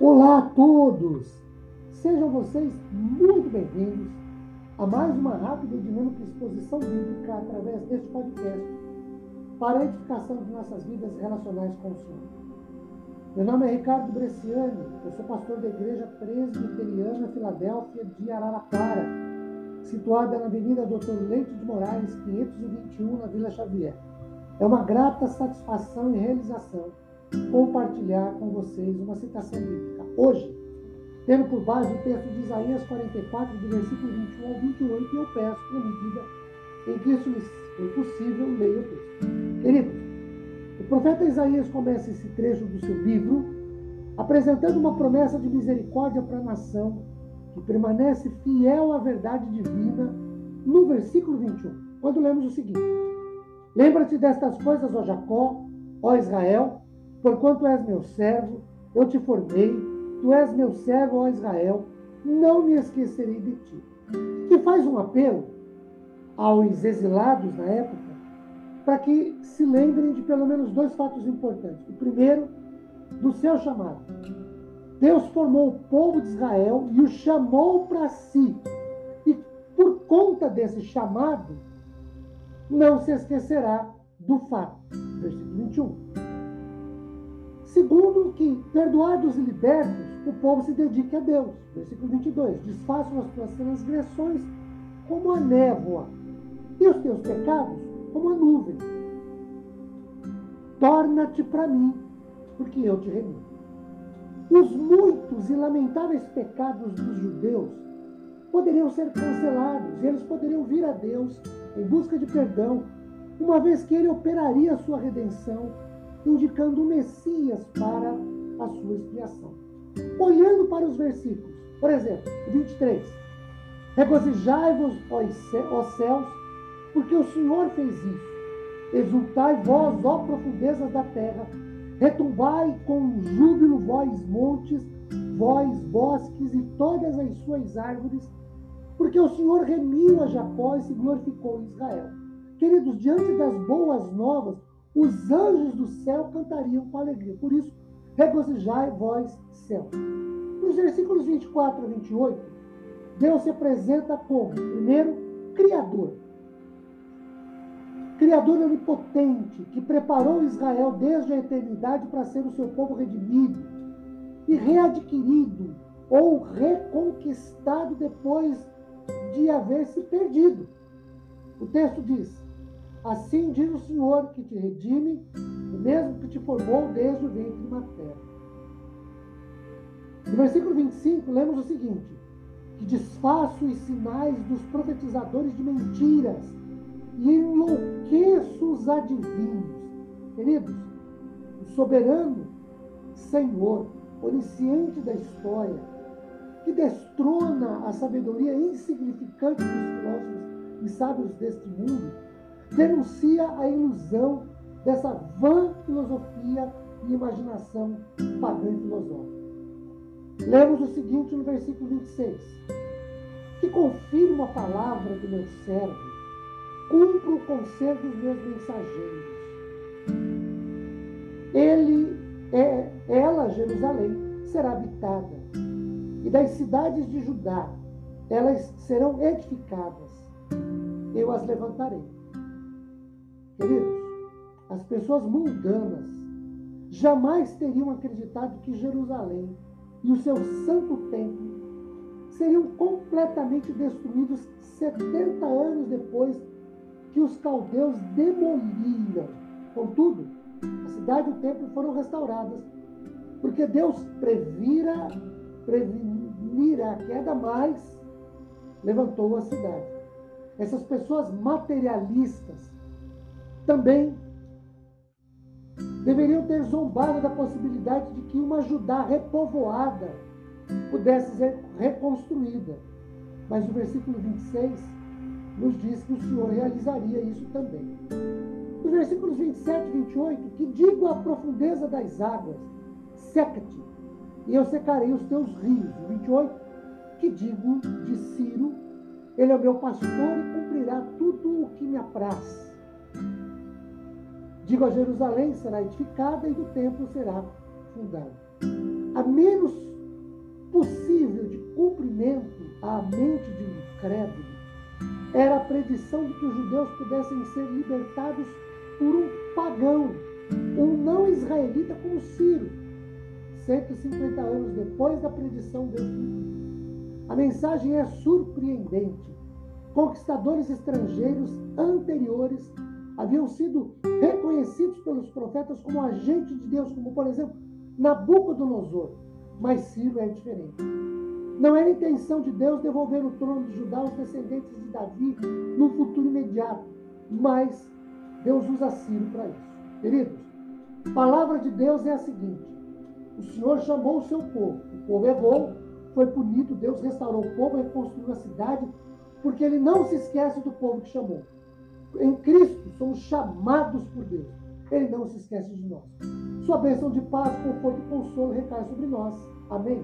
Olá a todos! Sejam vocês muito bem-vindos a mais uma rápida e dinâmica exposição bíblica através deste podcast para a edificação de nossas vidas relacionais com o Senhor. Meu nome é Ricardo Bresciani, eu sou pastor da Igreja Presbiteriana Filadélfia de Araraquara, situada na Avenida Doutor Leite de Moraes, 521, na Vila Xavier. É uma grata satisfação e realização compartilhar com vocês uma citação bíblica. Hoje, tendo por base o texto de Isaías 44, do versículo 21 ao 28, eu peço na medida em que isso for possível, leia o texto. Queridos, o profeta Isaías começa esse trecho do seu livro apresentando uma promessa de misericórdia para a nação que permanece fiel à verdade divina no versículo 21, quando lemos o seguinte: Lembra-te destas coisas, ó Jacó, ó Israel, Porquanto és meu servo, eu te formei, tu és meu servo, ó Israel, não me esquecerei de ti. Que faz um apelo aos exilados na época para que se lembrem de pelo menos dois fatos importantes. O primeiro, do seu chamado. Deus formou o povo de Israel e o chamou para si. E por conta desse chamado, não se esquecerá do fato. Versículo 21 Segundo, que, perdoados e libertos, o povo se dedique a Deus. Versículo 22. Desfaçam as tuas transgressões como a névoa, e os teus pecados como a nuvem. Torna-te para mim, porque eu te remi. Os muitos e lamentáveis pecados dos judeus poderiam ser cancelados, eles poderiam vir a Deus em busca de perdão, uma vez que ele operaria a sua redenção indicando o Messias para a sua expiação. Olhando para os versículos, por exemplo, 23. Regozijai-vos, ó céus, porque o Senhor fez isso. Exultai vós, ó profundezas da terra, retumbai com júbilo vós montes, vós bosques e todas as suas árvores, porque o Senhor remiu a Jacó e se glorificou em Israel. Queridos, diante das boas novas, os anjos do céu cantariam com alegria. Por isso, regozijai vós, céu. Nos versículos 24 a 28, Deus se apresenta como, primeiro, Criador. Criador onipotente, que preparou Israel desde a eternidade para ser o seu povo redimido e readquirido ou reconquistado depois de haver se perdido. O texto diz: Assim diz o Senhor que te redime, o mesmo que te formou desde o ventre materno. No versículo 25, lemos o seguinte: que desfaço os sinais dos profetizadores de mentiras e enlouqueço os adivinhos. Queridos, o soberano Senhor, onisciente da história, que destrona a sabedoria insignificante dos filósofos e sábios deste mundo, denuncia a ilusão dessa vã filosofia e imaginação pagã e filosófica. Lemos o seguinte no versículo 26. Que confirma a palavra do meu servo, cumpro o conselho dos meus mensageiros. Ele é, ela, Jerusalém, será habitada, e das cidades de Judá elas serão edificadas. Eu as levantarei Queridos, as pessoas mundanas jamais teriam acreditado que Jerusalém e o seu santo templo seriam completamente destruídos 70 anos depois que os caldeus demoliram. Contudo, a cidade e o templo foram restauradas, porque Deus previra, a queda, mas levantou a cidade. Essas pessoas materialistas também deveriam ter zombado da possibilidade de que uma Judá repovoada pudesse ser reconstruída. Mas o versículo 26 nos diz que o Senhor realizaria isso também. Nos versículos 27 e 28, que digo a profundeza das águas, seca-te, e eu secarei os teus rios. 28, que digo de Ciro, ele é o meu pastor e cumprirá tudo o que me apraz. Digo a Jerusalém será edificada e do templo será fundado. A menos possível de cumprimento à mente de um incrédulo era a predição de que os judeus pudessem ser libertados por um pagão, um não israelita como Ciro, 150 anos depois da predição cumpriu. A mensagem é surpreendente. Conquistadores estrangeiros anteriores haviam sido reconhecidos pelos profetas como agentes de Deus, como por exemplo Nabucodonosor. Mas Ciro é diferente. Não era intenção de Deus devolver o trono de Judá aos descendentes de Davi no futuro imediato, mas Deus usa Ciro para isso. Queridos, a palavra de Deus é a seguinte: o Senhor chamou o seu povo, o povo errou, foi punido, Deus restaurou o povo, reconstruiu a cidade, porque ele não se esquece do povo que chamou. Em Cristo somos chamados por Deus. Ele não se esquece de nós. Sua bênção de paz, conforto e consolo recai sobre nós. Amém.